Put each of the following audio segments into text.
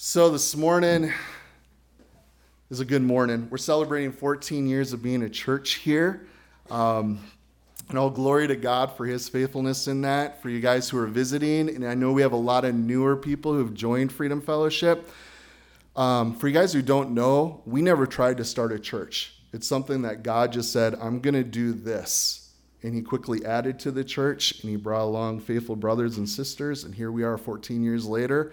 So this morning is a good morning. We're celebrating 14 years of being a church here. Um, and all glory to God for his faithfulness in that, for you guys who are visiting. And I know we have a lot of newer people who have joined Freedom Fellowship. Um, for you guys who don't know, we never tried to start a church. It's something that God just said, I'm going to do this. And he quickly added to the church and he brought along faithful brothers and sisters. And here we are 14 years later.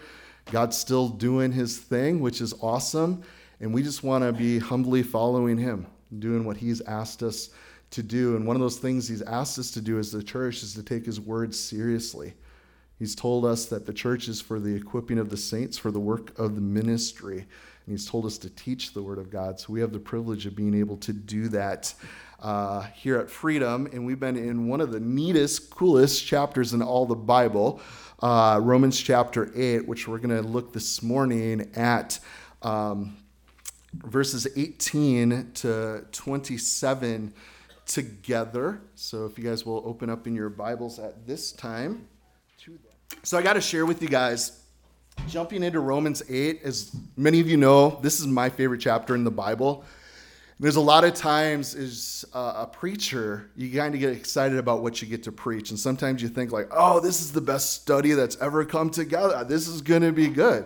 God's still doing his thing, which is awesome. And we just want to be humbly following him, doing what he's asked us to do. And one of those things he's asked us to do as the church is to take his word seriously. He's told us that the church is for the equipping of the saints, for the work of the ministry. And he's told us to teach the word of God. So we have the privilege of being able to do that uh, here at Freedom. And we've been in one of the neatest, coolest chapters in all the Bible uh, Romans chapter 8, which we're going to look this morning at um, verses 18 to 27 together. So if you guys will open up in your Bibles at this time. So I got to share with you guys. Jumping into Romans 8, as many of you know, this is my favorite chapter in the Bible. There's a lot of times as uh, a preacher, you kind of get excited about what you get to preach. And sometimes you think like, oh, this is the best study that's ever come together. This is going to be good.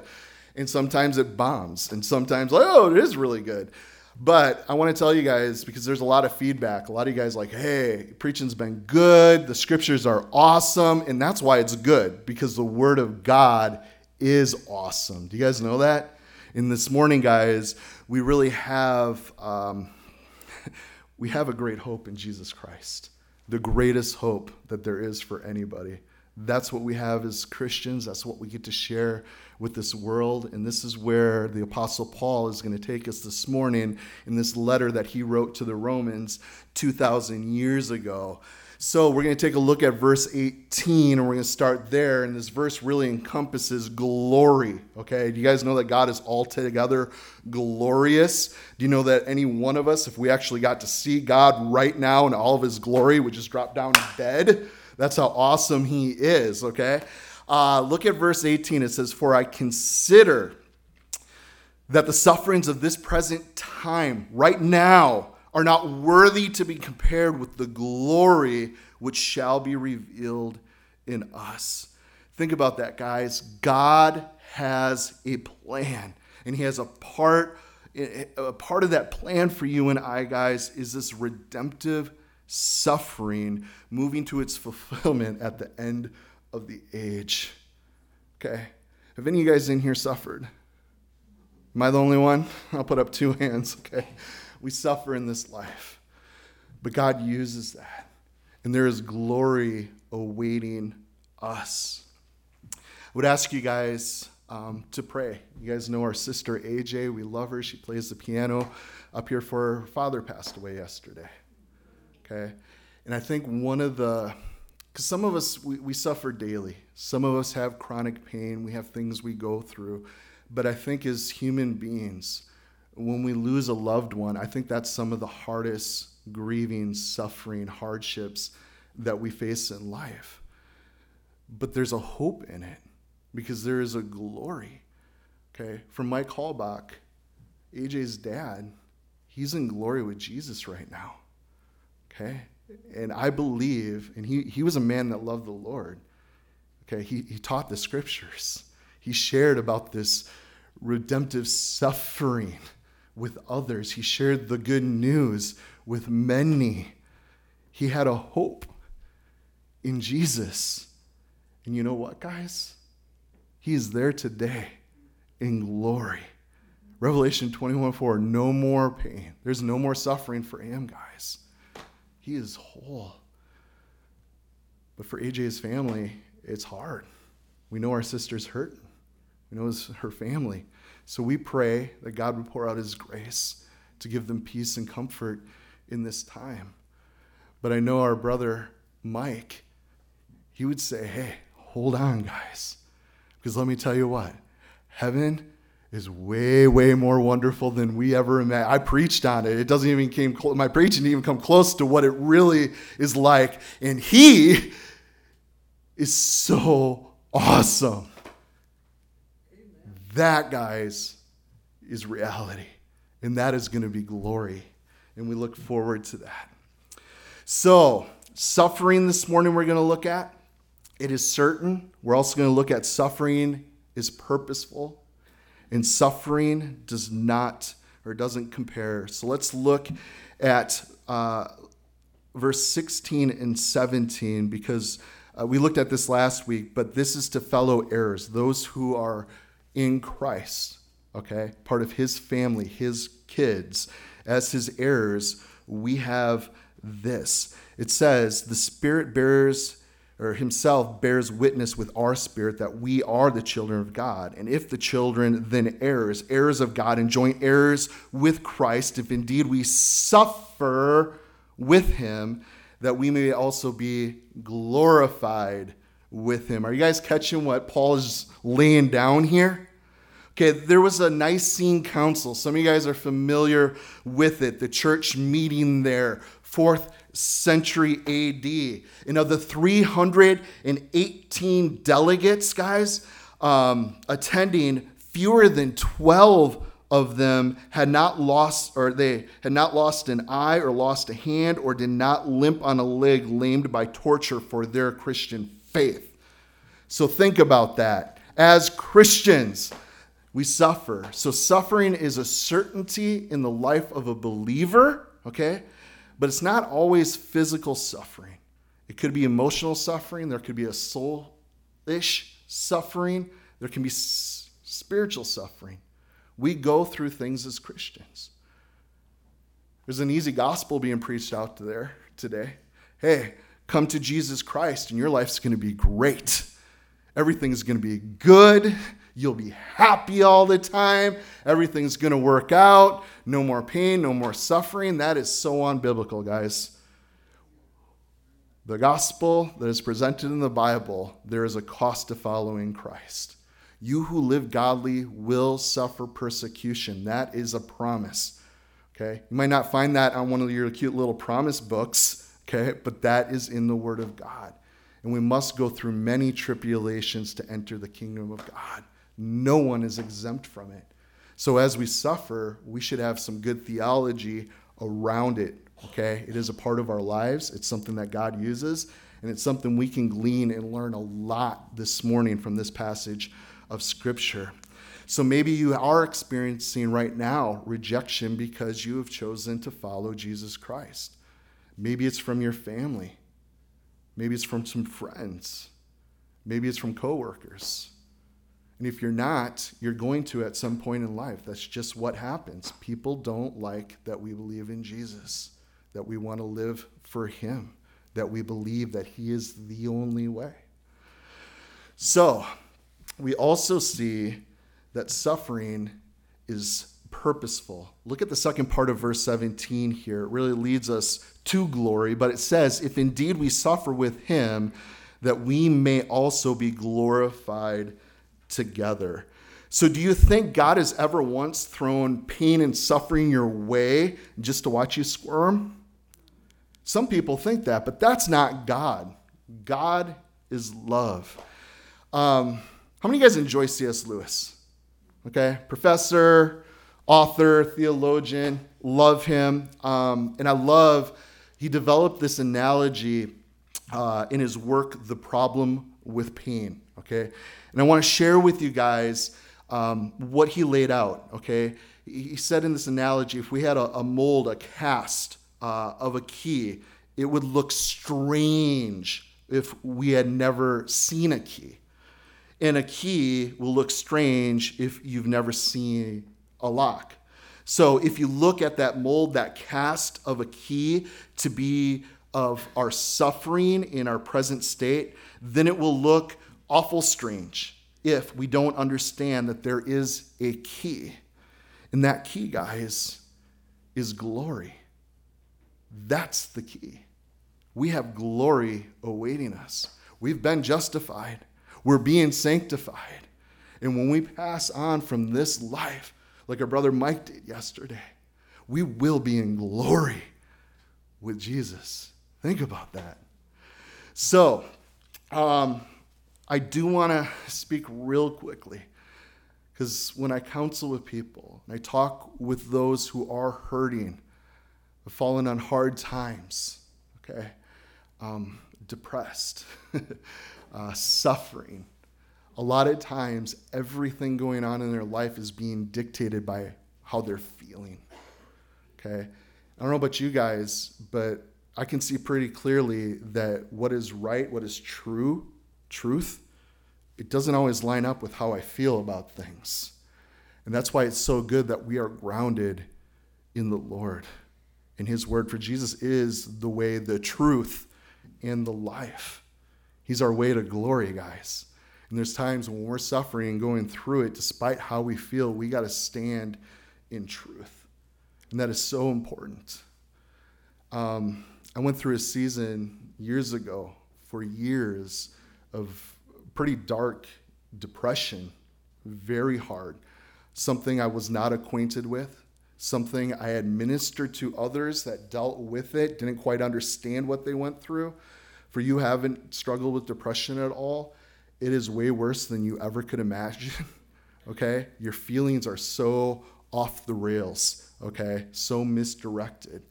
And sometimes it bombs. And sometimes, like, oh, it is really good. But I want to tell you guys, because there's a lot of feedback, a lot of you guys like, hey, preaching's been good. The scriptures are awesome. And that's why it's good, because the word of God is awesome. Do you guys know that? And this morning, guys, we really have um, we have a great hope in Jesus Christ, the greatest hope that there is for anybody. That's what we have as Christians. That's what we get to share with this world. And this is where the Apostle Paul is going to take us this morning in this letter that he wrote to the Romans 2,000 years ago. So we're going to take a look at verse 18 and we're going to start there. And this verse really encompasses glory. Okay. Do you guys know that God is altogether glorious? Do you know that any one of us, if we actually got to see God right now in all of his glory, would just drop down dead? That's how awesome he is. Okay. Uh, look at verse 18. It says, For I consider that the sufferings of this present time, right now, are not worthy to be compared with the glory which shall be revealed in us. Think about that, guys. God has a plan, and He has a part. A part of that plan for you and I, guys, is this redemptive suffering moving to its fulfillment at the end of the age. Okay. Have any of you guys in here suffered? Am I the only one? I'll put up two hands. Okay we suffer in this life. But God uses that. And there is glory awaiting us. I would ask you guys um, to pray. You guys know our sister AJ. We love her. She plays the piano up here for her father passed away yesterday. Okay? And I think one of the, because some of us, we, we suffer daily. Some of us have chronic pain. We have things we go through. But I think as human beings, when we lose a loved one, I think that's some of the hardest grieving, suffering, hardships that we face in life. But there's a hope in it because there is a glory. Okay, from Mike Hallbach, AJ's dad, he's in glory with Jesus right now. Okay, and I believe, and he, he was a man that loved the Lord. Okay, he, he taught the scriptures, he shared about this redemptive suffering with others. He shared the good news with many. He had a hope in Jesus. And you know what, guys? He is there today in glory. Revelation 21 4, no more pain. There's no more suffering for him, guys. He is whole. But for AJ's family, it's hard. We know our sister's hurt. We know his, her family. So we pray that God would pour out his grace to give them peace and comfort in this time. But I know our brother Mike, he would say, hey, hold on, guys. Because let me tell you what, heaven is way, way more wonderful than we ever imagined. I preached on it. It doesn't even came close. My preaching didn't even come close to what it really is like. And he is so awesome. That, guys, is reality. And that is going to be glory. And we look forward to that. So, suffering this morning we're going to look at. It is certain. We're also going to look at suffering is purposeful, and suffering does not or doesn't compare. So let's look at uh, verse 16 and 17 because uh, we looked at this last week, but this is to fellow heirs, those who are in Christ, okay? Part of his family, his kids. As his heirs, we have this. It says, The Spirit bears or himself bears witness with our spirit that we are the children of God. And if the children, then heirs, heirs of God, and joint heirs with Christ, if indeed we suffer with him, that we may also be glorified with him. Are you guys catching what Paul is laying down here? Okay, there was a Nicene Council. Some of you guys are familiar with it, the church meeting there, fourth century AD. And of the 318 delegates, guys, um, attending, fewer than 12 of them had not lost or they had not lost an eye or lost a hand or did not limp on a leg lamed by torture for their Christian faith. So think about that. As Christians, we suffer. So suffering is a certainty in the life of a believer, okay? But it's not always physical suffering. It could be emotional suffering, there could be a soul ish suffering, there can be s- spiritual suffering. We go through things as Christians. There's an easy gospel being preached out there today. Hey, come to Jesus Christ and your life's going to be great. Everything's going to be good. You'll be happy all the time. Everything's going to work out. No more pain, no more suffering. That is so unbiblical, guys. The gospel that is presented in the Bible, there is a cost to following Christ. You who live godly will suffer persecution. That is a promise. Okay? You might not find that on one of your cute little promise books, okay? But that is in the Word of God. And we must go through many tribulations to enter the kingdom of God. No one is exempt from it. So as we suffer, we should have some good theology around it. Okay? It is a part of our lives, it's something that God uses, and it's something we can glean and learn a lot this morning from this passage of Scripture. So maybe you are experiencing right now rejection because you have chosen to follow Jesus Christ. Maybe it's from your family. Maybe it's from some friends. Maybe it's from coworkers. And if you're not, you're going to at some point in life. That's just what happens. People don't like that we believe in Jesus, that we want to live for Him, that we believe that He is the only way. So, we also see that suffering is purposeful. Look at the second part of verse 17 here. It really leads us to glory, but it says, If indeed we suffer with Him, that we may also be glorified together. So, do you think God has ever once thrown pain and suffering your way just to watch you squirm? Some people think that, but that's not God. God is love. Um, how many of you guys enjoy C.S. Lewis? Okay, professor, author, theologian, love him. Um, and I love, he developed this analogy uh, in his work, The Problem with Pain. Okay, and I want to share with you guys um, what he laid out. Okay, he said in this analogy, if we had a, a mold, a cast uh, of a key, it would look strange if we had never seen a key. And a key will look strange if you've never seen a lock. So if you look at that mold, that cast of a key to be of our suffering in our present state, then it will look awful strange if we don't understand that there is a key. And that key, guys, is glory. That's the key. We have glory awaiting us. We've been justified, we're being sanctified. And when we pass on from this life, like our brother Mike did yesterday, we will be in glory with Jesus. Think about that. So, um, I do want to speak real quickly Because when I counsel with people and I talk with those who are hurting, have fallen on hard times, okay, um, depressed, uh, suffering, a lot of times everything going on in their life is being dictated by how they're feeling. Okay? I don't know about you guys, but I can see pretty clearly that what is right, what is true, truth, it doesn't always line up with how I feel about things. And that's why it's so good that we are grounded in the Lord. And His word for Jesus is the way, the truth, and the life. He's our way to glory, guys. And there's times when we're suffering and going through it, despite how we feel, we got to stand in truth. And that is so important. Um, I went through a season years ago for years of pretty dark depression, very hard. Something I was not acquainted with, something I had ministered to others that dealt with it, didn't quite understand what they went through. For you haven't struggled with depression at all, it is way worse than you ever could imagine. okay? Your feelings are so off the rails, okay? So misdirected.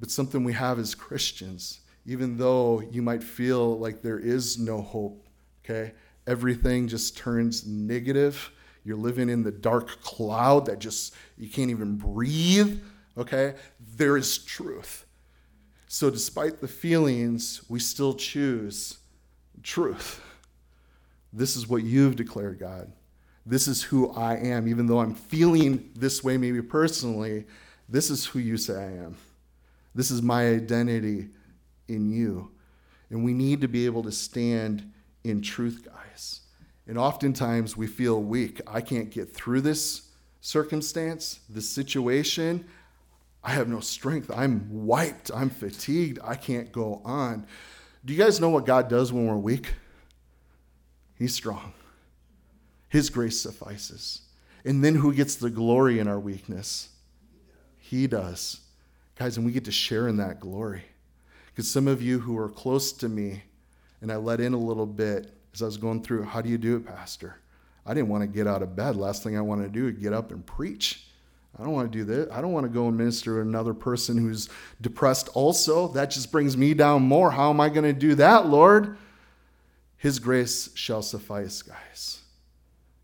But something we have as Christians, even though you might feel like there is no hope, okay? Everything just turns negative. You're living in the dark cloud that just, you can't even breathe, okay? There is truth. So, despite the feelings, we still choose truth. This is what you've declared, God. This is who I am. Even though I'm feeling this way, maybe personally, this is who you say I am. This is my identity in you. And we need to be able to stand in truth, guys. And oftentimes we feel weak. I can't get through this circumstance, this situation. I have no strength. I'm wiped. I'm fatigued. I can't go on. Do you guys know what God does when we're weak? He's strong. His grace suffices. And then who gets the glory in our weakness? He does. Guys, and we get to share in that glory. Because some of you who are close to me, and I let in a little bit as I was going through, how do you do it, Pastor? I didn't want to get out of bed. Last thing I want to do is get up and preach. I don't want to do that. I don't want to go and minister to another person who's depressed also. That just brings me down more. How am I going to do that, Lord? His grace shall suffice, guys.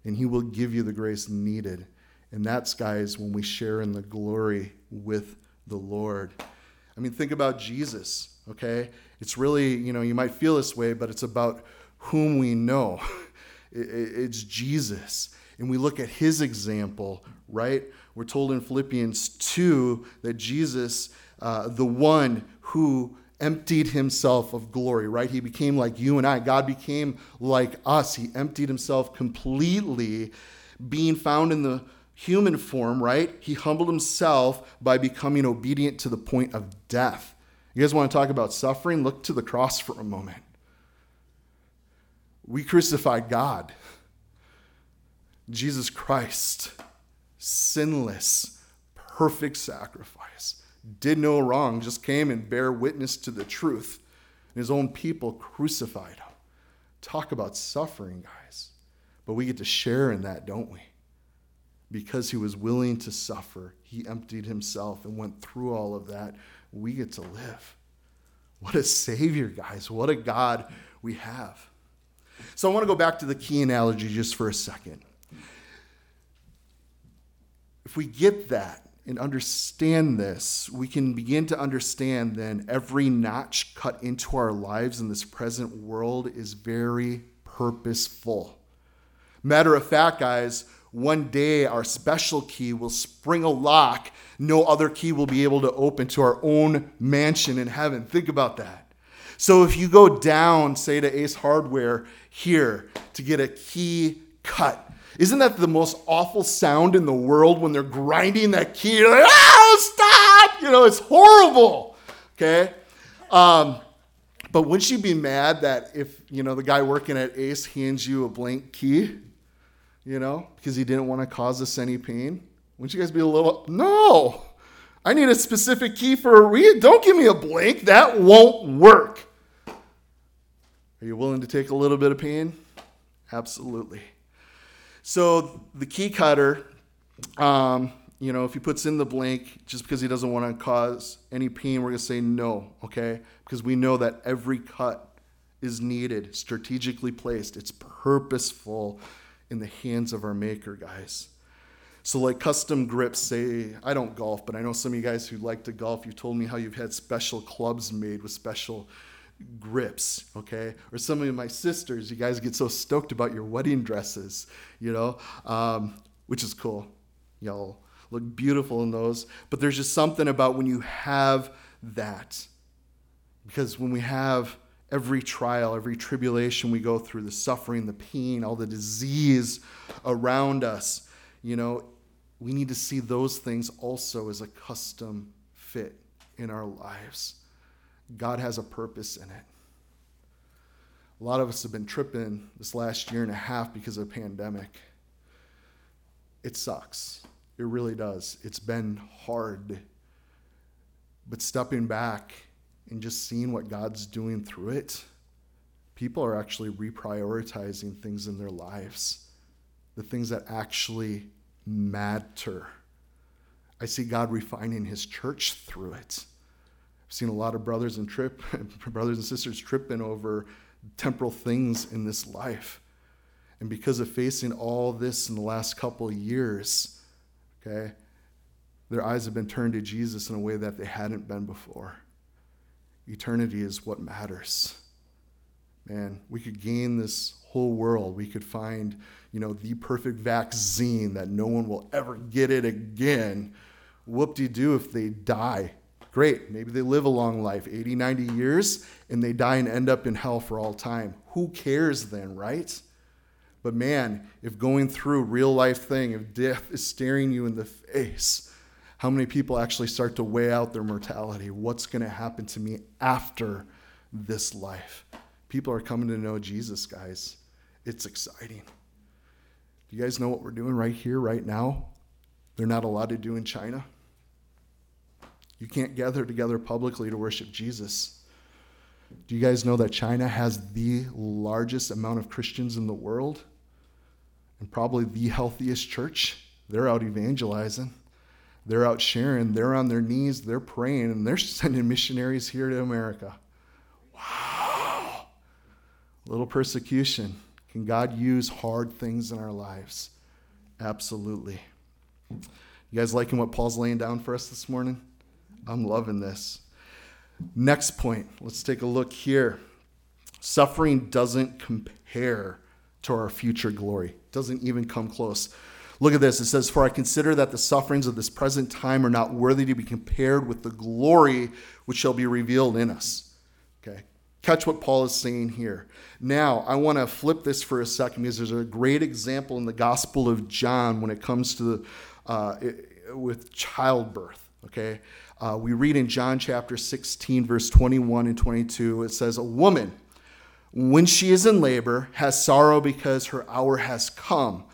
And He will give you the grace needed. And that's, guys, when we share in the glory with the Lord. I mean, think about Jesus, okay? It's really, you know, you might feel this way, but it's about whom we know. It's Jesus. And we look at his example, right? We're told in Philippians 2 that Jesus, uh, the one who emptied himself of glory, right? He became like you and I. God became like us. He emptied himself completely, being found in the human form, right? He humbled himself by becoming obedient to the point of death. You guys want to talk about suffering? Look to the cross for a moment. We crucified God. Jesus Christ, sinless, perfect sacrifice, did no wrong, just came and bear witness to the truth. And his own people crucified him. Talk about suffering, guys. But we get to share in that, don't we? because he was willing to suffer, he emptied himself and went through all of that. We get to live. What a Savior, guys. What a God we have. So I want to go back to the key analogy just for a second. If we get that and understand this, we can begin to understand then every notch cut into our lives in this present world is very purposeful. Matter of fact, guys, one day our special key will spring a lock no other key will be able to open to our own mansion in heaven. Think about that. So if you go down, say to Ace Hardware here to get a key cut, isn't that the most awful sound in the world when they're grinding that key? Like, oh, stop! You know, it's horrible. Okay? Um, but wouldn't you be mad that if, you know, the guy working at Ace hands you a blank key? you know, because he didn't want to cause us any pain? Wouldn't you guys be a little, no, I need a specific key for a read. Don't give me a blank. That won't work. Are you willing to take a little bit of pain? Absolutely. So the key cutter, um, you know, if he puts in the blank just because he doesn't want to cause any pain, we're going to say no, okay? Because we know that every cut is needed, strategically placed. It's purposeful in the hands of our Maker, guys. So, like custom grips, say, I don't golf, but I know some of you guys who like to golf, you told me how you've had special clubs made with special grips, okay? Or some of my sisters, you guys get so stoked about your wedding dresses, you know, um, which is cool. Y'all look beautiful in those. But there's just something about when you have that. Because when we have every trial, every tribulation we go through, the suffering, the pain, all the disease around us, you know, we need to see those things also as a custom fit in our lives. God has a purpose in it. A lot of us have been tripping this last year and a half because of the pandemic. It sucks. It really does. It's been hard. But stepping back and just seeing what God's doing through it, people are actually reprioritizing things in their lives, the things that actually matter. I see God refining his church through it. Seen a lot of brothers and trip brothers and sisters tripping over temporal things in this life. And because of facing all this in the last couple years, okay, their eyes have been turned to Jesus in a way that they hadn't been before. Eternity is what matters. Man, we could gain this whole world. We could find, you know, the perfect vaccine that no one will ever get it again. Whoop de doo if they die. Great. Maybe they live a long life, 80, 90 years, and they die and end up in hell for all time. Who cares then, right? But man, if going through real life thing, if death is staring you in the face, how many people actually start to weigh out their mortality? What's going to happen to me after this life? People are coming to know Jesus, guys. It's exciting. Do you guys know what we're doing right here, right now? They're not allowed to do in China. You can't gather together publicly to worship Jesus. Do you guys know that China has the largest amount of Christians in the world and probably the healthiest church? They're out evangelizing. They're out sharing, they're on their knees, they're praying, and they're sending missionaries here to America. Wow. A little persecution. Can God use hard things in our lives? Absolutely. You guys liking what Paul's laying down for us this morning? I'm loving this. Next point, let's take a look here. Suffering doesn't compare to our future glory, doesn't even come close. Look at this. It says, For I consider that the sufferings of this present time are not worthy to be compared with the glory which shall be revealed in us. Okay. Catch what Paul is saying here. Now, I want to flip this for a second because there's a great example in the Gospel of John when it comes to the, uh, with childbirth. Okay. Uh, we read in John chapter 16, verse 21 and 22, it says, A woman, when she is in labor, has sorrow because her hour has come.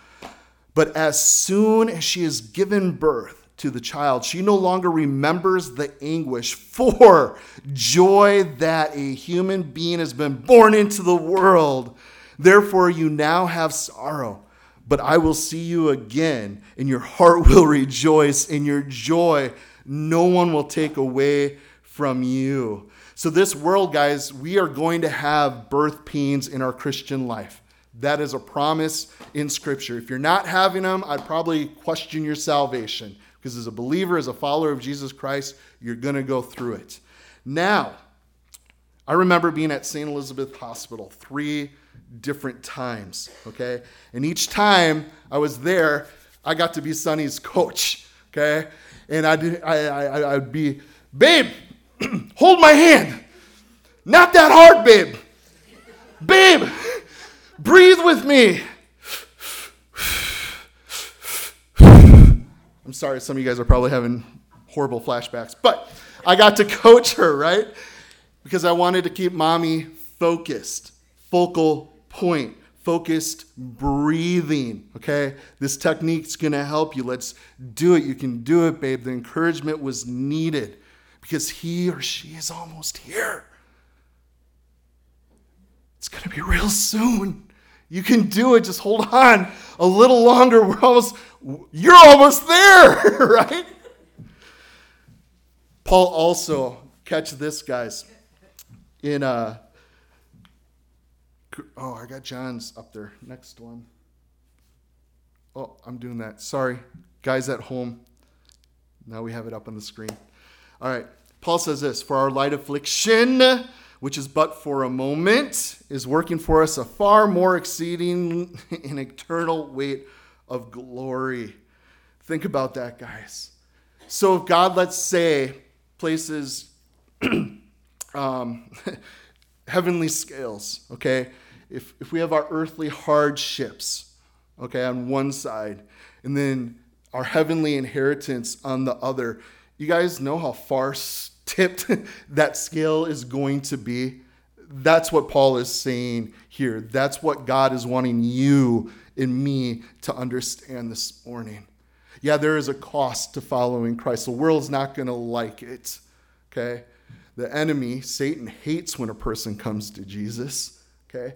But as soon as she has given birth to the child, she no longer remembers the anguish for joy that a human being has been born into the world. Therefore, you now have sorrow, but I will see you again, and your heart will rejoice, and your joy no one will take away from you. So, this world, guys, we are going to have birth pains in our Christian life. That is a promise in Scripture. If you're not having them, I'd probably question your salvation because as a believer, as a follower of Jesus Christ, you're going to go through it. Now, I remember being at St. Elizabeth Hospital three different times, okay? And each time I was there, I got to be Sonny's coach, okay? And I'd, I, I, I'd be, babe, hold my hand. Not that hard, babe. Babe, Breathe with me. I'm sorry, some of you guys are probably having horrible flashbacks, but I got to coach her, right? Because I wanted to keep mommy focused, focal point, focused breathing, okay? This technique's gonna help you. Let's do it. You can do it, babe. The encouragement was needed because he or she is almost here. It's gonna be real soon. You can do it. Just hold on a little longer. We're almost, you're almost there, right? Paul also, catch this, guys. In, uh, oh, I got John's up there. Next one. Oh, I'm doing that. Sorry. Guys at home. Now we have it up on the screen. All right. Paul says this For our light affliction, which is but for a moment, is working for us a far more exceeding and eternal weight of glory. Think about that, guys. So if God, let's say, places um, heavenly scales, okay? If, if we have our earthly hardships, okay, on one side, and then our heavenly inheritance on the other, you guys know how far tipped that scale is going to be. That's what Paul is saying here. That's what God is wanting you and me to understand this morning. Yeah, there is a cost to following Christ. The world's not going to like it. Okay? The enemy, Satan, hates when a person comes to Jesus. Okay?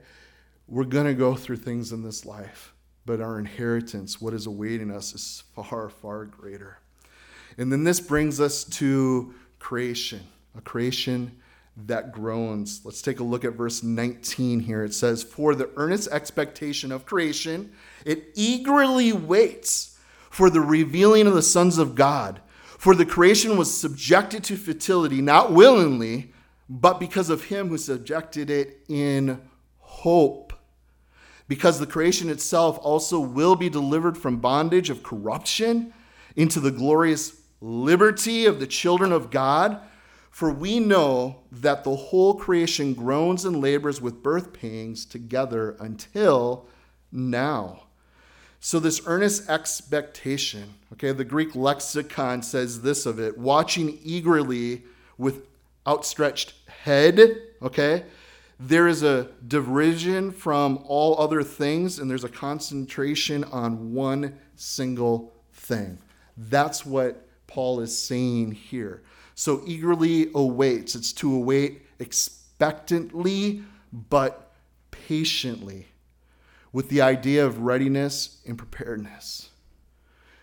We're going to go through things in this life, but our inheritance, what is awaiting us, is far, far greater. And then this brings us to creation, a creation that groans. Let's take a look at verse 19 here. It says, For the earnest expectation of creation, it eagerly waits for the revealing of the sons of God. For the creation was subjected to futility, not willingly, but because of him who subjected it in hope. Because the creation itself also will be delivered from bondage of corruption into the glorious liberty of the children of God. For we know that the whole creation groans and labors with birth pangs together until now. So, this earnest expectation, okay, the Greek lexicon says this of it watching eagerly with outstretched head, okay, there is a derision from all other things and there's a concentration on one single thing. That's what Paul is saying here. So eagerly awaits. It's to await expectantly, but patiently, with the idea of readiness and preparedness.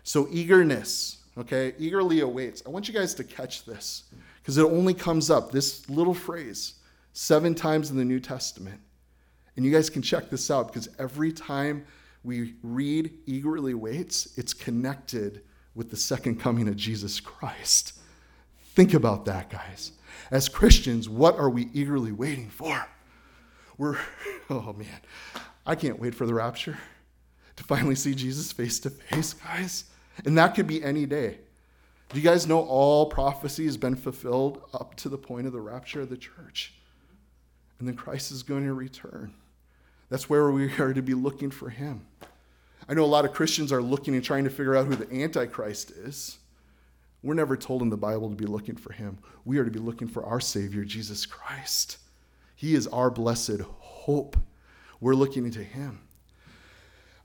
So eagerness, okay, eagerly awaits. I want you guys to catch this because it only comes up, this little phrase, seven times in the New Testament. And you guys can check this out because every time we read eagerly waits, it's connected with the second coming of Jesus Christ. Think about that, guys. As Christians, what are we eagerly waiting for? We're, oh man, I can't wait for the rapture to finally see Jesus face to face, guys. And that could be any day. Do you guys know all prophecy has been fulfilled up to the point of the rapture of the church? And then Christ is going to return. That's where we are to be looking for him. I know a lot of Christians are looking and trying to figure out who the Antichrist is. We're never told in the Bible to be looking for him. We are to be looking for our Savior, Jesus Christ. He is our blessed hope. We're looking into him.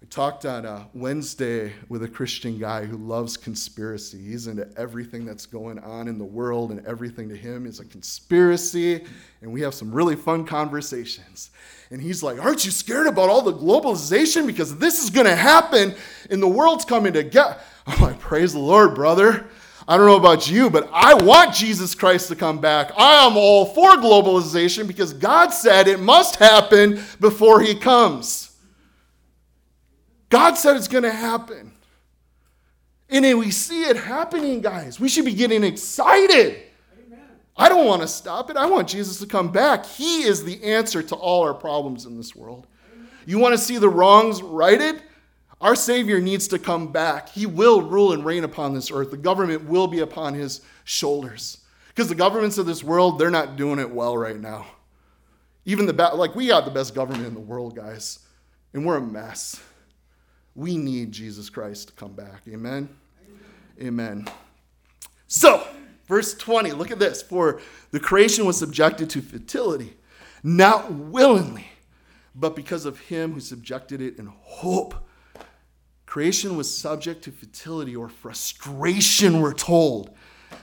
I talked on a Wednesday with a Christian guy who loves conspiracy. He's into everything that's going on in the world, and everything to him is a conspiracy. And we have some really fun conversations. And he's like, Aren't you scared about all the globalization? Because this is going to happen, and the world's coming together. I'm like, Praise the Lord, brother. I don't know about you, but I want Jesus Christ to come back. I am all for globalization because God said it must happen before he comes. God said it's going to happen. And then we see it happening, guys. We should be getting excited. Amen. I don't want to stop it. I want Jesus to come back. He is the answer to all our problems in this world. Amen. You want to see the wrongs righted? Our Savior needs to come back. He will rule and reign upon this earth. The government will be upon his shoulders. Because the governments of this world, they're not doing it well right now. Even the best, like we got the best government in the world, guys, and we're a mess. We need Jesus Christ to come back. Amen? Amen. So, verse 20, look at this. For the creation was subjected to futility, not willingly, but because of him who subjected it in hope. Creation was subject to futility or frustration, we're told.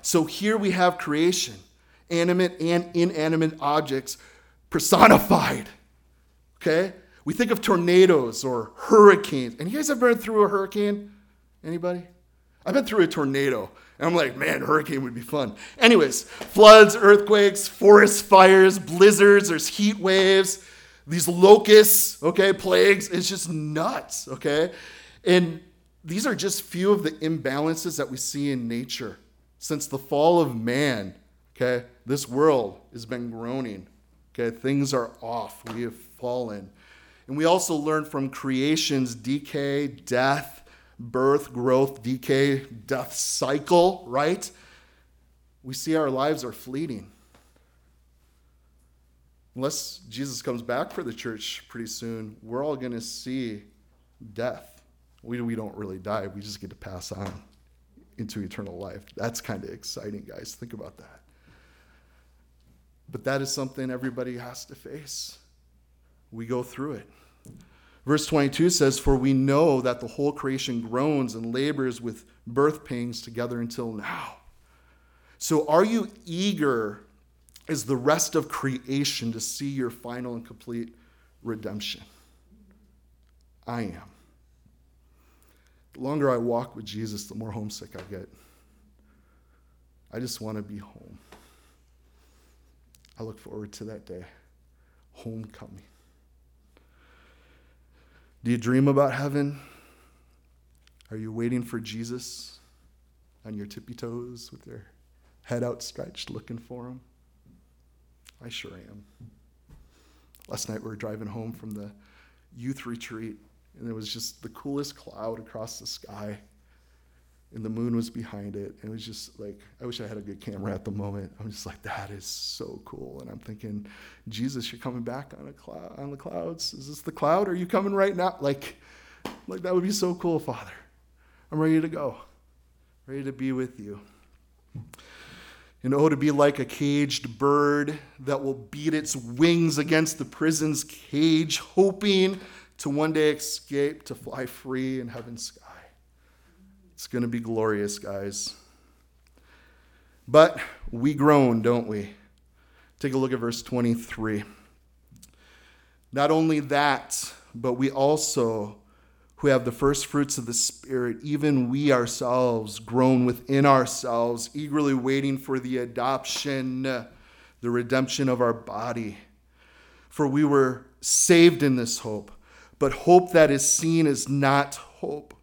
So here we have creation, animate and inanimate objects personified. Okay? We think of tornadoes or hurricanes. And you guys have been through a hurricane? Anybody? I've been through a tornado. And I'm like, man, hurricane would be fun. Anyways, floods, earthquakes, forest fires, blizzards, there's heat waves, these locusts, okay, plagues. It's just nuts, okay? And these are just few of the imbalances that we see in nature. Since the fall of man, okay, this world has been groaning. Okay, things are off. We have fallen. And we also learn from creation's decay, death, birth, growth, decay, death cycle, right? We see our lives are fleeting. Unless Jesus comes back for the church pretty soon, we're all going to see death. We, we don't really die, we just get to pass on into eternal life. That's kind of exciting, guys. Think about that. But that is something everybody has to face. We go through it. Verse 22 says, For we know that the whole creation groans and labors with birth pangs together until now. So are you eager as the rest of creation to see your final and complete redemption? I am. The longer I walk with Jesus, the more homesick I get. I just want to be home. I look forward to that day. Homecoming. Do you dream about heaven? Are you waiting for Jesus on your tippy toes with your head outstretched looking for him? I sure am. Last night we were driving home from the youth retreat, and it was just the coolest cloud across the sky and the moon was behind it. And it was just like, I wish I had a good camera at the moment. I'm just like, that is so cool. And I'm thinking, Jesus, you're coming back on a cloud on the clouds. Is this the cloud? Are you coming right now? Like, like that would be so cool, Father. I'm ready to go. Ready to be with you. And oh, to be like a caged bird that will beat its wings against the prison's cage, hoping to one day escape to fly free in heaven's sky. It's going to be glorious, guys. But we groan, don't we? Take a look at verse 23. Not only that, but we also, who have the first fruits of the Spirit, even we ourselves, groan within ourselves, eagerly waiting for the adoption, the redemption of our body. For we were saved in this hope, but hope that is seen is not hope.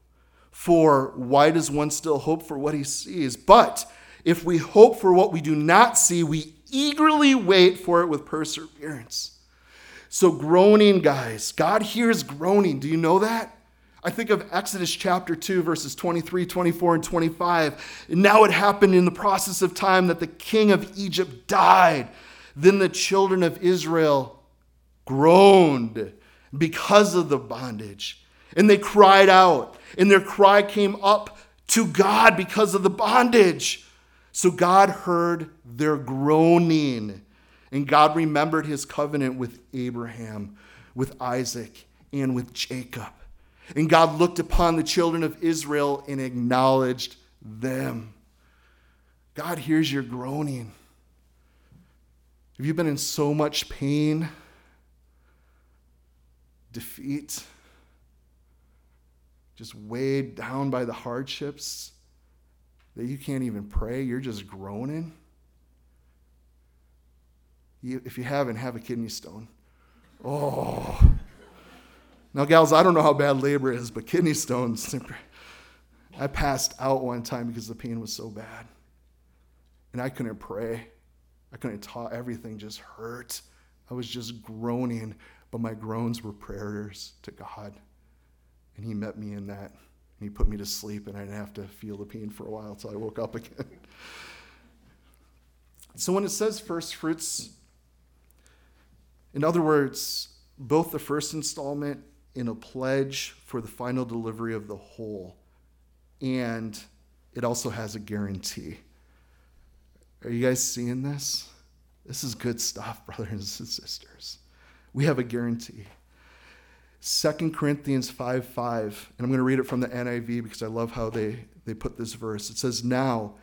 For why does one still hope for what he sees? But if we hope for what we do not see, we eagerly wait for it with perseverance. So, groaning, guys, God hears groaning. Do you know that? I think of Exodus chapter 2, verses 23, 24, and 25. Now it happened in the process of time that the king of Egypt died. Then the children of Israel groaned because of the bondage. And they cried out, and their cry came up to God because of the bondage. So God heard their groaning, and God remembered his covenant with Abraham, with Isaac, and with Jacob. And God looked upon the children of Israel and acknowledged them. God hears your groaning. Have you been in so much pain, defeat, just weighed down by the hardships that you can't even pray, you're just groaning. You, if you haven't, have a kidney stone. Oh. Now, gals, I don't know how bad labor is, but kidney stones, I passed out one time because the pain was so bad. And I couldn't pray. I couldn't talk. Everything just hurt. I was just groaning, but my groans were prayers to God. And he met me in that. And he put me to sleep, and I didn't have to feel the pain for a while until I woke up again. so when it says first fruits, in other words, both the first installment in a pledge for the final delivery of the whole, and it also has a guarantee. Are you guys seeing this? This is good stuff, brothers and sisters. We have a guarantee. 2 Corinthians 5 5, and I'm going to read it from the NIV because I love how they, they put this verse. It says, Now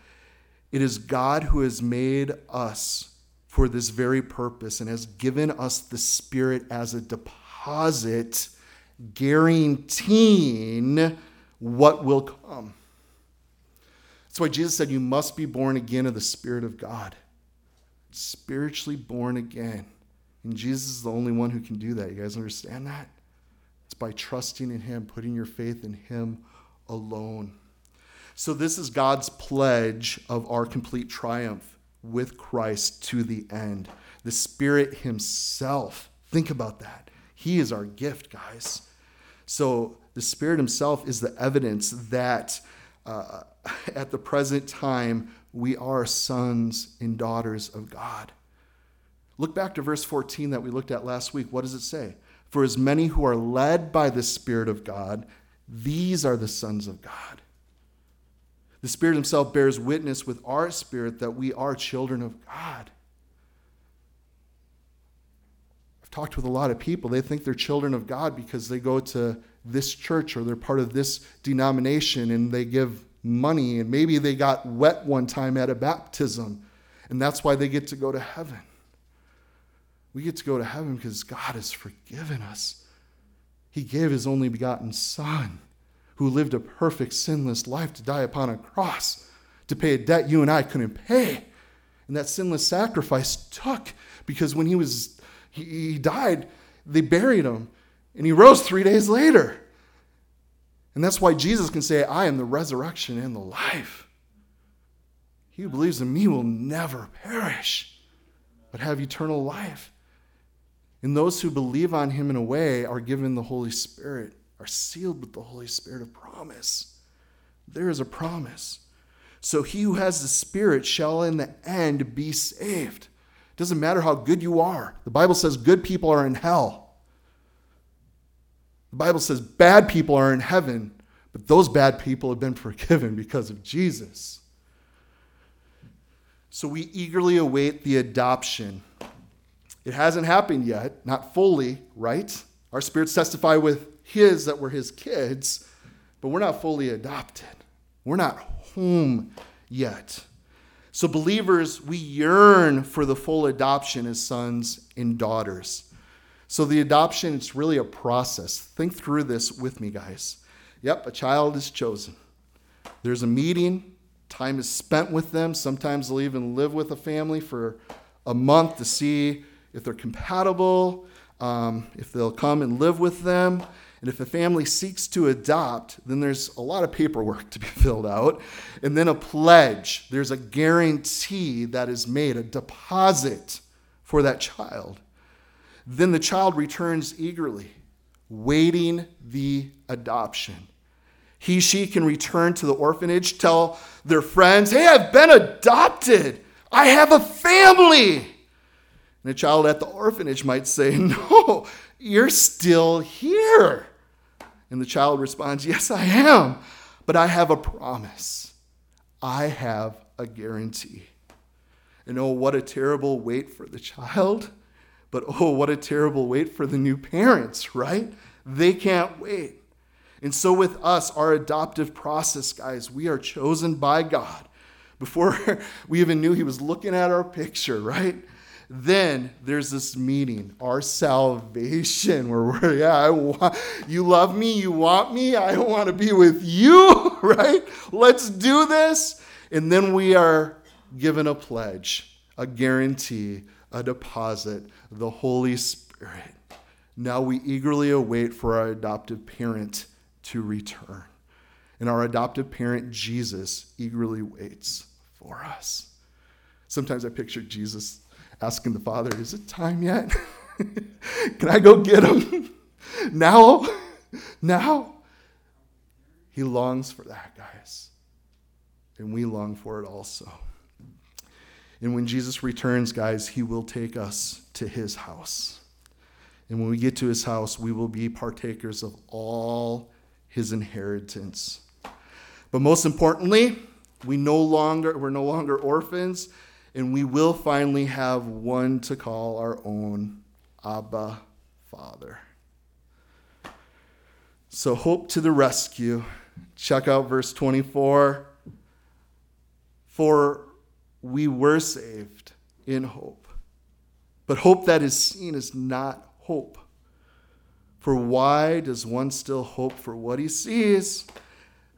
it is God who has made us for this very purpose and has given us the Spirit as a deposit deposit guaranteeing what will come. That's why Jesus said, You must be born again of the Spirit of God. Spiritually born again. And Jesus is the only one who can do that. You guys understand that? By trusting in Him, putting your faith in Him alone. So, this is God's pledge of our complete triumph with Christ to the end. The Spirit Himself. Think about that. He is our gift, guys. So, the Spirit Himself is the evidence that uh, at the present time we are sons and daughters of God. Look back to verse 14 that we looked at last week. What does it say? For as many who are led by the Spirit of God, these are the sons of God. The Spirit Himself bears witness with our spirit that we are children of God. I've talked with a lot of people. They think they're children of God because they go to this church or they're part of this denomination and they give money and maybe they got wet one time at a baptism and that's why they get to go to heaven. We get to go to heaven because God has forgiven us. He gave his only begotten Son, who lived a perfect, sinless life to die upon a cross to pay a debt you and I couldn't pay. And that sinless sacrifice took because when he was he, he died, they buried him and he rose 3 days later. And that's why Jesus can say, I am the resurrection and the life. He who believes in me will never perish, but have eternal life. And those who believe on him in a way are given the Holy Spirit, are sealed with the Holy Spirit of promise. There is a promise. So he who has the Spirit shall in the end be saved. It doesn't matter how good you are. The Bible says good people are in hell. The Bible says bad people are in heaven, but those bad people have been forgiven because of Jesus. So we eagerly await the adoption. It hasn't happened yet, not fully, right? Our spirits testify with His that we're His kids, but we're not fully adopted. We're not home yet. So, believers, we yearn for the full adoption as sons and daughters. So the adoption, it's really a process. Think through this with me, guys. Yep, a child is chosen. There's a meeting, time is spent with them. Sometimes they'll even live with a family for a month to see if they're compatible, um, if they'll come and live with them. And if a family seeks to adopt, then there's a lot of paperwork to be filled out. And then a pledge. There's a guarantee that is made, a deposit for that child. Then the child returns eagerly, waiting the adoption. He, she can return to the orphanage, tell their friends, Hey, I've been adopted. I have a family. And the child at the orphanage might say, No, you're still here. And the child responds, Yes, I am, but I have a promise. I have a guarantee. And oh, what a terrible wait for the child but oh, what a terrible wait for the new parents, right? They can't wait. And so, with us, our adoptive process, guys, we are chosen by God. Before we even knew He was looking at our picture, right? Then there's this meeting, our salvation, where we're, yeah, I want, you love me, you want me, I want to be with you, right? Let's do this. And then we are given a pledge, a guarantee a deposit, the Holy Spirit. Now we eagerly await for our adoptive parent to return. And our adoptive parent, Jesus, eagerly waits for us. Sometimes I picture Jesus asking the Father, Is it time yet? Can I go get him? now? Now? He longs for that, guys. And we long for it also. And when Jesus returns, guys, he will take us to his house. And when we get to his house, we will be partakers of all his inheritance. But most importantly, we no longer we're no longer orphans, and we will finally have one to call our own Abba Father. So hope to the rescue. Check out verse 24. For we were saved in hope. But hope that is seen is not hope. For why does one still hope for what he sees?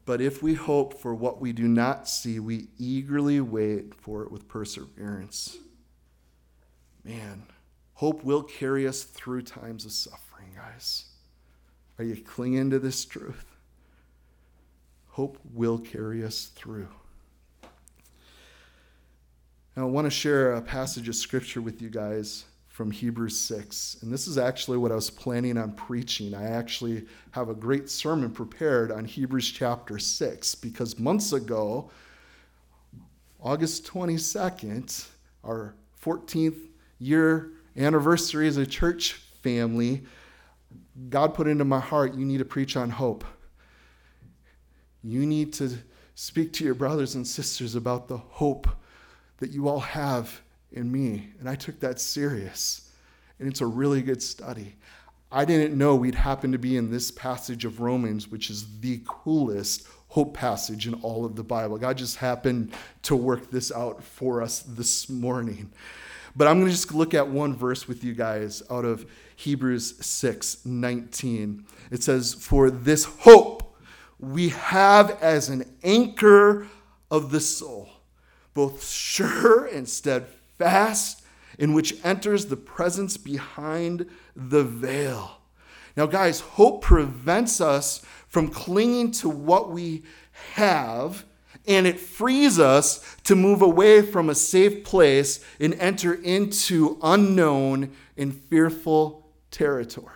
But if we hope for what we do not see, we eagerly wait for it with perseverance. Man, hope will carry us through times of suffering, guys. Are you clinging to this truth? Hope will carry us through. Now, I want to share a passage of scripture with you guys from Hebrews 6. And this is actually what I was planning on preaching. I actually have a great sermon prepared on Hebrews chapter 6 because months ago, August 22nd, our 14th year anniversary as a church family, God put into my heart, you need to preach on hope. You need to speak to your brothers and sisters about the hope that you all have in me. And I took that serious. And it's a really good study. I didn't know we'd happen to be in this passage of Romans, which is the coolest hope passage in all of the Bible. God just happened to work this out for us this morning. But I'm going to just look at one verse with you guys out of Hebrews 6 19. It says, For this hope we have as an anchor of the soul, both sure and steadfast fast in which enters the presence behind the veil. Now, guys, hope prevents us from clinging to what we have, and it frees us to move away from a safe place and enter into unknown and fearful territory.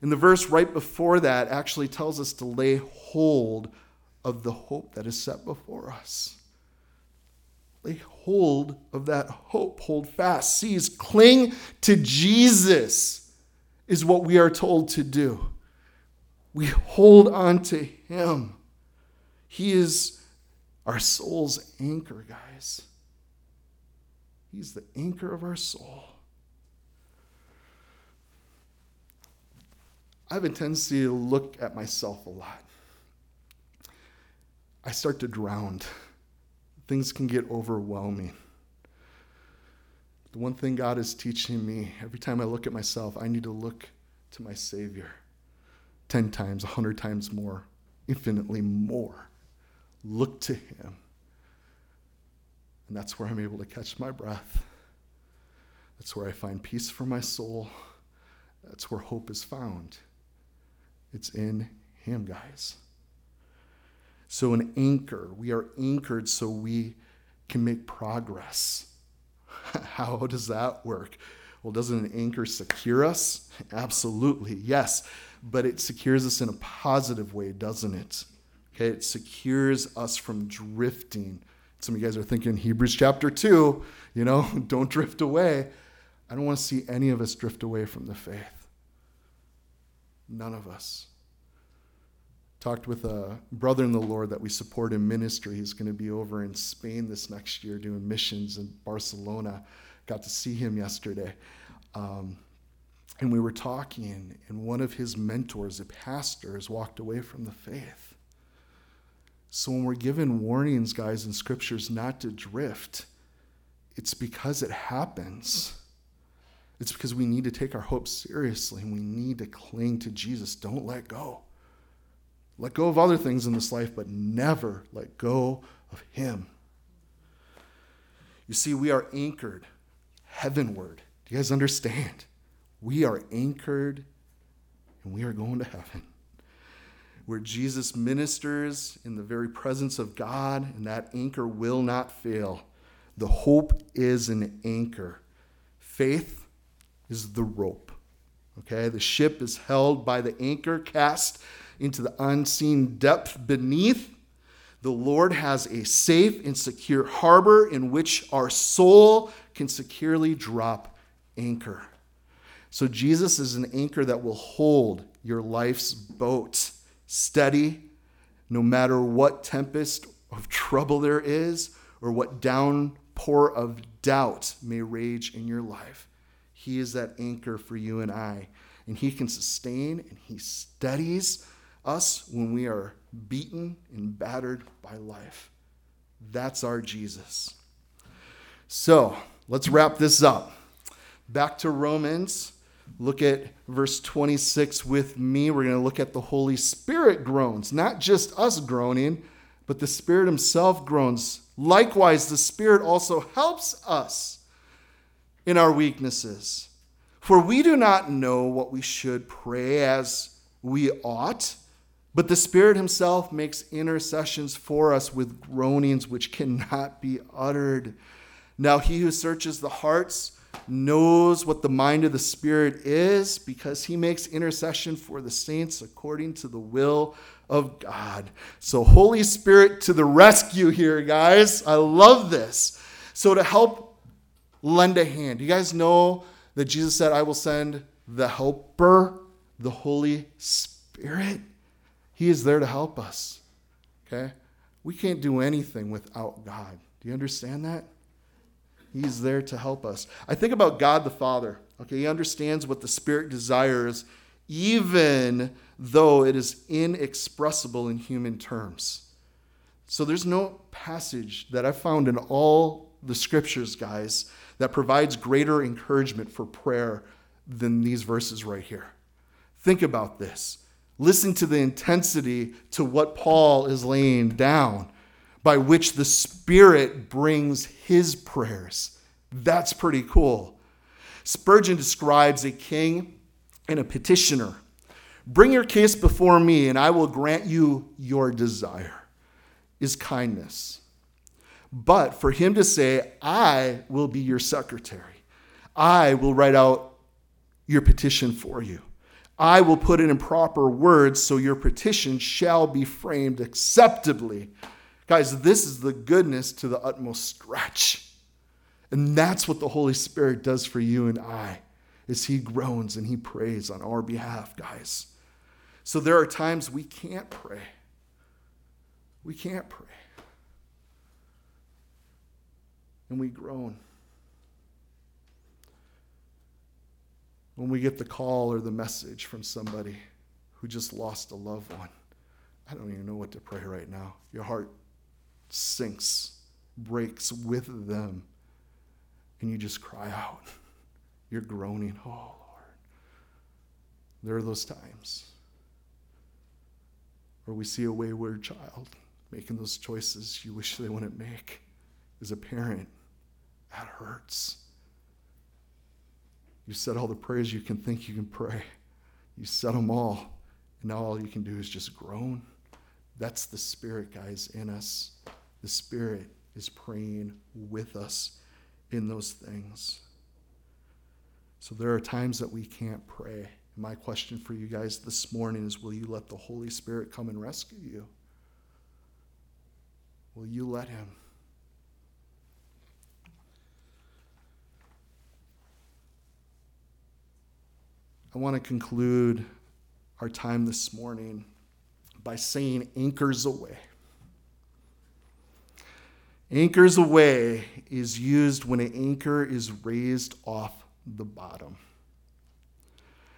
And the verse right before that actually tells us to lay hold of the hope that is set before us. Lay hold of that hope. Hold fast. Seize, cling to Jesus, is what we are told to do. We hold on to Him. He is our soul's anchor, guys. He's the anchor of our soul. I have a tendency to look at myself a lot. I start to drown things can get overwhelming. The one thing God is teaching me every time I look at myself, I need to look to my Savior 10 times, 100 times more, infinitely more. Look to Him. And that's where I'm able to catch my breath. That's where I find peace for my soul. That's where hope is found. It's in Him, guys. So, an anchor, we are anchored so we can make progress. How does that work? Well, doesn't an anchor secure us? Absolutely, yes. But it secures us in a positive way, doesn't it? Okay, it secures us from drifting. Some of you guys are thinking Hebrews chapter 2, you know, don't drift away. I don't want to see any of us drift away from the faith. None of us talked with a brother in the Lord that we support in ministry. He's going to be over in Spain this next year doing missions in Barcelona. Got to see him yesterday. Um, and we were talking, and one of his mentors, a pastor, has walked away from the faith. So when we're given warnings, guys, in scriptures not to drift, it's because it happens. It's because we need to take our hope seriously and we need to cling to Jesus. Don't let go. Let go of other things in this life, but never let go of Him. You see, we are anchored heavenward. Do you guys understand? We are anchored and we are going to heaven. Where Jesus ministers in the very presence of God, and that anchor will not fail. The hope is an anchor. Faith is the rope. Okay? The ship is held by the anchor cast into the unseen depth beneath, the Lord has a safe and secure harbor in which our soul can securely drop anchor. So, Jesus is an anchor that will hold your life's boat steady no matter what tempest of trouble there is or what downpour of doubt may rage in your life. He is that anchor for you and I. And He can sustain and He steadies us when we are beaten and battered by life. That's our Jesus. So let's wrap this up. Back to Romans Look at verse 26 with me. We're going to look at the Holy Spirit groans, not just us groaning, but the Spirit Himself groans. Likewise, the Spirit also helps us in our weaknesses. For we do not know what we should pray as we ought, but the Spirit Himself makes intercessions for us with groanings which cannot be uttered. Now, He who searches the hearts, knows what the mind of the Spirit is because he makes intercession for the saints according to the will of God. So, Holy Spirit to the rescue here, guys. I love this. So, to help lend a hand, you guys know that Jesus said, I will send the helper, the Holy Spirit. He is there to help us. Okay? We can't do anything without God. Do you understand that? He's there to help us. I think about God the Father. Okay, he understands what the Spirit desires, even though it is inexpressible in human terms. So there's no passage that I've found in all the scriptures, guys, that provides greater encouragement for prayer than these verses right here. Think about this. Listen to the intensity to what Paul is laying down by which the Spirit brings his prayers. That's pretty cool. Spurgeon describes a king and a petitioner. Bring your case before me, and I will grant you your desire, is kindness. But for him to say, I will be your secretary, I will write out your petition for you. I will put it in proper words so your petition shall be framed acceptably Guys, this is the goodness to the utmost stretch. And that's what the Holy Spirit does for you and I. Is he groans and he prays on our behalf, guys. So there are times we can't pray. We can't pray. And we groan. When we get the call or the message from somebody who just lost a loved one, I don't even know what to pray right now. Your heart sinks, breaks with them, and you just cry out. You're groaning, oh Lord. There are those times where we see a wayward child making those choices you wish they wouldn't make. As a parent, that hurts. You said all the prayers you can think you can pray. You said them all. And now all you can do is just groan. That's the Spirit, guys, in us. The Spirit is praying with us in those things. So there are times that we can't pray. My question for you guys this morning is Will you let the Holy Spirit come and rescue you? Will you let Him? I want to conclude our time this morning by saying anchors Aweigh. Anchors Aweigh is used when an anchor is raised off the bottom.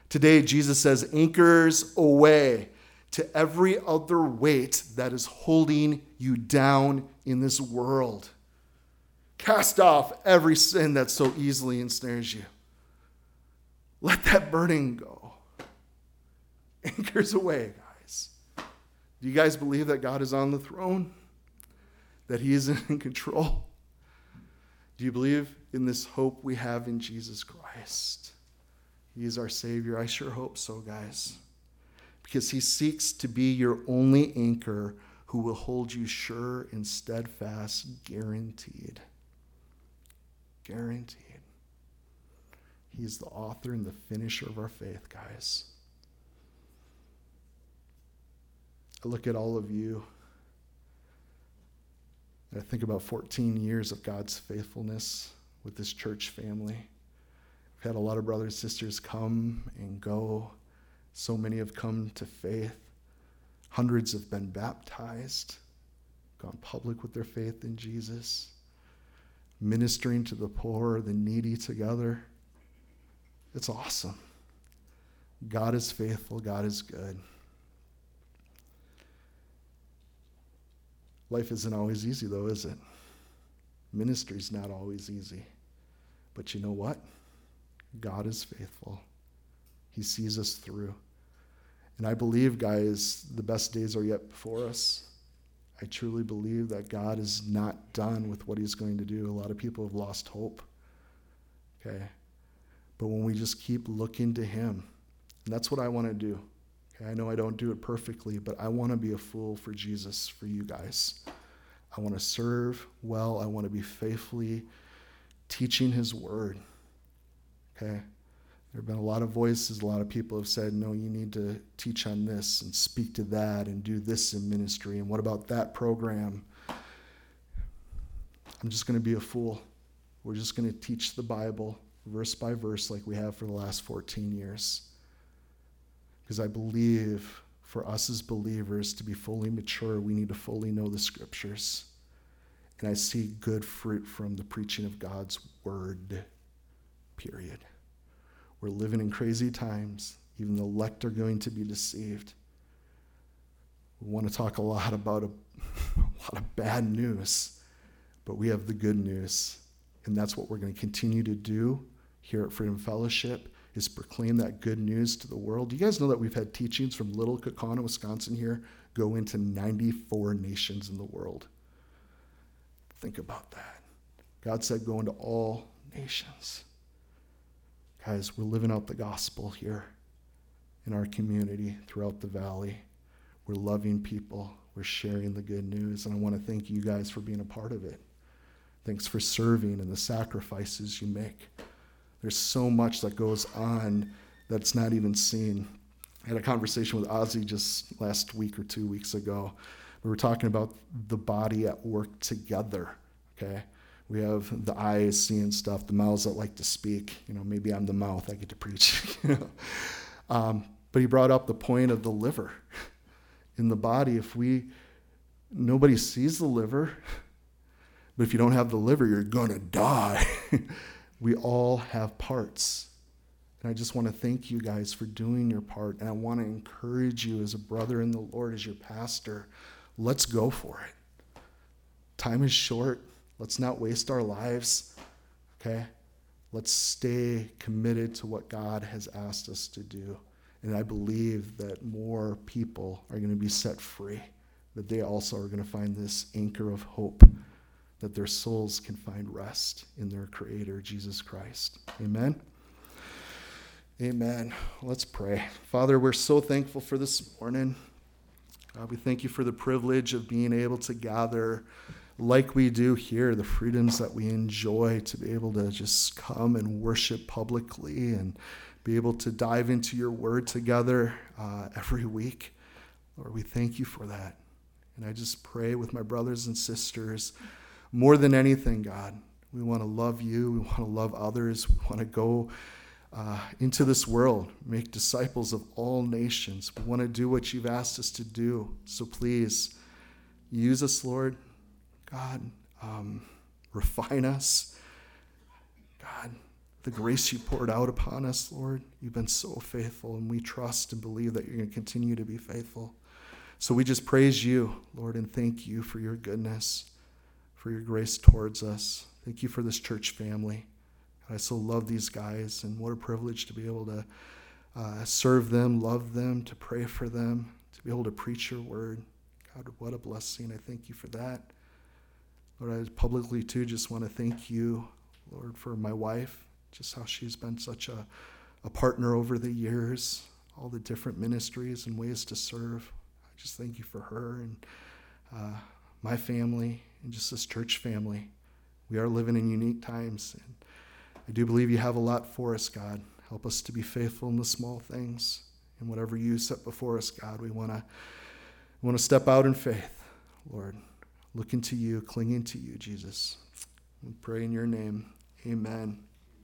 Today, Jesus says, anchors aweigh to every other weight that is holding you down in this world. Cast off every sin that so easily ensnares you. Let that burning go. Anchors aweigh, guys. do you guys believe that God is on the throne? That He is in control? Do you believe in this hope we have in Jesus Christ? He is our Savior. I sure hope so, guys. Because He seeks to be your only anchor who will hold you sure and steadfast, guaranteed. Guaranteed. He is the author and the finisher of our faith, guys. I look at all of you. and I think about 14 years of God's faithfulness with this church family. We've had a lot of brothers and sisters come and go. So many have come to faith. Hundreds have been baptized, gone public with their faith in Jesus, ministering to the poor, the needy together. It's awesome. God is faithful, God is good. Life isn't always easy, though, is it? Ministry's not always easy. But you know what? God is faithful. He sees us through. And I believe, guys, the best days are yet before us. I truly believe that God is not done with what He's going to do. A lot of people have lost hope. Okay? But when we just keep looking to Him, and that's what I want to do. Okay? I know I don't do it perfectly, but I want to be a fool for Jesus, for you guys. I want to serve well. I want to be faithfully teaching His Word. Okay? There have been a lot of voices, a lot of people have said, no, you need to teach on this and speak to that and do this in ministry. And what about that program? I'm just going to be a fool. We're just going to teach the Bible verse by verse like we have for the last 14 years. Because I believe for us as believers to be fully mature, we need to fully know the scriptures. And I see good fruit from the preaching of God's word, period. We're living in crazy times. Even the elect are going to be deceived. We want to talk a lot about a, a lot of bad news, but we have the good news. And that's what we're going to continue to do here at Freedom Fellowship is proclaim that good news to the world. You guys know that we've had teachings from Little Kaukauna, Wisconsin here go into 94 nations in the world? Think about that. God said go into all nations. Guys, we're living out the gospel here in our community throughout the valley. We're loving people. We're sharing the good news. And I want to thank you guys for being a part of it. Thanks for serving and the sacrifices you make. There's so much that goes on that's not even seen. I had a conversation with Ozzy just last week or two weeks ago. We were talking about the body at work together, okay? We have the eyes seeing stuff, the mouths that like to speak. You know, maybe I'm the mouth, I get to preach. You um, but he brought up the point of the liver in the body. If we, nobody sees the liver, but if you don't have the liver, you're going to die. We all have parts. And I just want to thank you guys for doing your part. And I want to encourage you as a brother in the Lord, as your pastor, let's go for it. Time is short. Let's not waste our lives, okay? Let's stay committed to what God has asked us to do. And I believe that more people are going to be set free, that they also are going to find this anchor of hope, that their souls can find rest in their Creator, Jesus Christ. Amen. Amen. Let's pray. Father, we're so thankful for this morning. God, we thank you for the privilege of being able to gather like we do here, the freedoms that we enjoy to be able to just come and worship publicly and be able to dive into your word together uh, every week. Lord, we thank you for that. And I just pray with my brothers and sisters, more than anything, God, we want to love you. We want to love others. We want to go uh, into this world, make disciples of all nations. We want to do what you've asked us to do. So please use us, Lord. God, um, refine us. God, the grace you poured out upon us, Lord, you've been so faithful, and we trust and believe that you're going to continue to be faithful. So we just praise you, Lord, and thank you for your goodness, for your grace towards us. Thank you for this church family. I so love these guys, and what a privilege to be able to uh, serve them, love them, to pray for them, to be able to preach your word. God, what a blessing. I thank you for that. Lord, I publicly too just want to thank you, Lord, for my wife, just how she's been such a, a partner over the years, all the different ministries and ways to serve. I just thank you for her and uh, my family and just this church family. We are living in unique times, and I do believe you have a lot for us, God. Help us to be faithful in the small things. And whatever you set before us, God, we want to want to step out in faith, Lord looking to you, clinging to you, Jesus. We pray in your name. Amen.